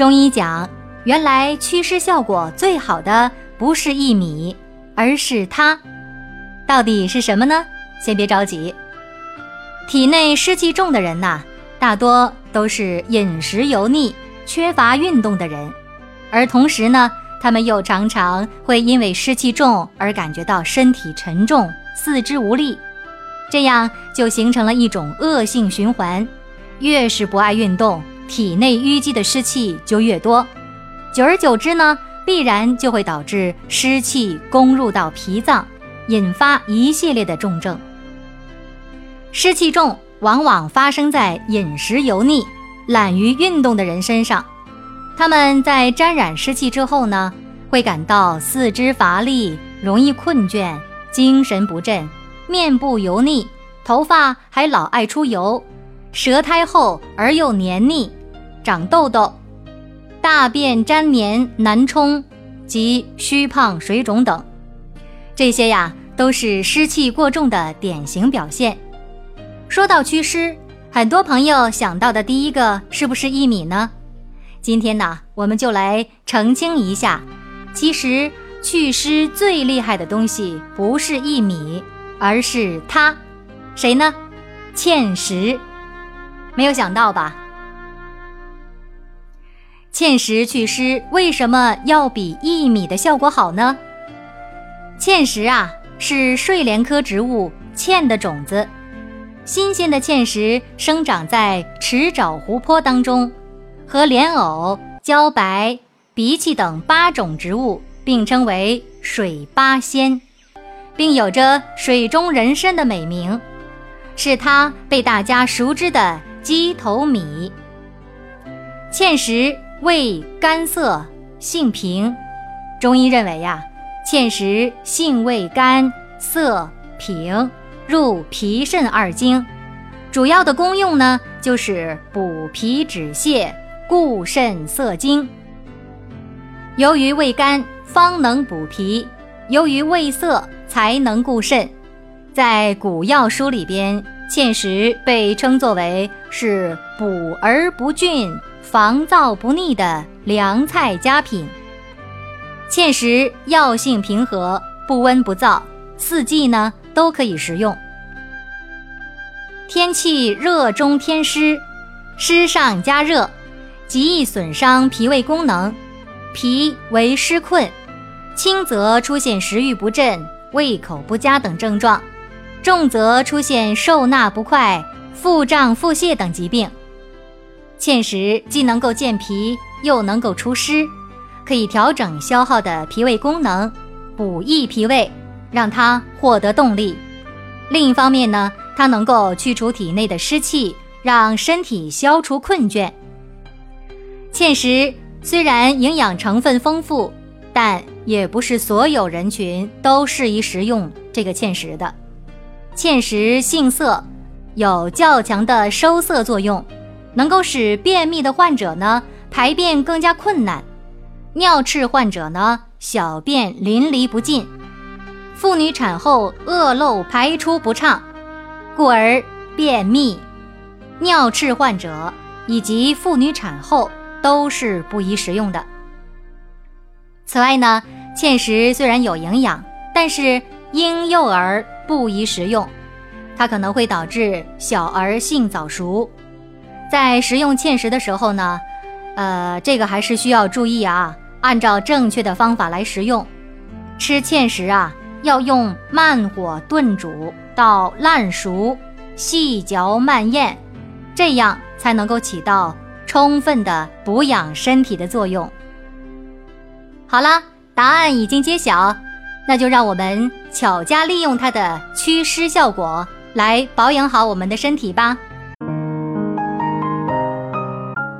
中医讲原来祛湿效果最好的不是薏米，而是它，到底是什么呢？先别着急，体内湿气重的人呐，大多都是饮食油腻、缺乏运动的人，而同时呢，他们又常常会因为湿气重而感觉到身体沉重、四肢无力，这样就形成了一种恶性循环。越是不爱运动，体内淤积的湿气就越多，久而久之呢，必然就会导致湿气攻入到脾脏，引发一系列的重症。湿气重往往发生在饮食油腻、懒于运动的人身上，他们在沾染湿气之后呢，会感到四肢乏力、容易困倦、精神不振、面部油腻，头发还老爱出油。舌苔厚而又黏腻，长痘痘，大便粘黏难冲，及虚胖水肿等，这些呀都是湿气过重的典型表现。说到祛湿，很多朋友想到的第一个是不是薏米呢？今天呢，我们就来澄清一下，其实祛湿最厉害的东西不是薏米，而是它，谁呢？芡实。没有想到吧？芡实祛湿为什么要比薏米的效果好呢？芡实啊，是睡莲科植物芡的种子。新鲜的芡实生长在池沼湖泊当中，和莲藕、茭白、荸荠等八种植物并称为水八仙，并有着“水中人参”的美名，是它被大家熟知的。鸡头米，芡实味甘涩，性平。中医认为呀，芡实性味甘涩平，入脾肾二经，主要的功用呢就是补脾止泻、固肾涩精。由于味甘，方能补脾；由于味涩，才能固肾。在古药书里边。芡实被称作为是补而不峻、防燥不腻的凉菜佳品。芡实药性平和，不温不燥，四季呢都可以食用。天气热中添湿，湿上加热，极易损伤脾胃功能，脾为湿困，轻则出现食欲不振、胃口不佳等症状。重则出现受纳不快、腹胀、腹泻等疾病。芡实既能够健脾，又能够除湿，可以调整消耗的脾胃功能，补益脾胃，让它获得动力。另一方面呢，它能够去除体内的湿气，让身体消除困倦。芡实虽然营养成分丰富，但也不是所有人群都适宜食用这个芡实的。芡实性涩，有较强的收涩作用，能够使便秘的患者呢排便更加困难，尿赤患者呢小便淋漓不尽，妇女产后恶露排出不畅，故而便秘、尿赤患者以及妇女产后都是不宜食用的。此外呢，芡实虽然有营养，但是婴幼儿。不宜食用，它可能会导致小儿性早熟。在食用芡实的时候呢，呃，这个还是需要注意啊，按照正确的方法来食用。吃芡实啊，要用慢火炖煮到烂熟，细嚼慢咽，这样才能够起到充分的补养身体的作用。好了，答案已经揭晓。那就让我们巧加利用它的祛湿效果，来保养好我们的身体吧。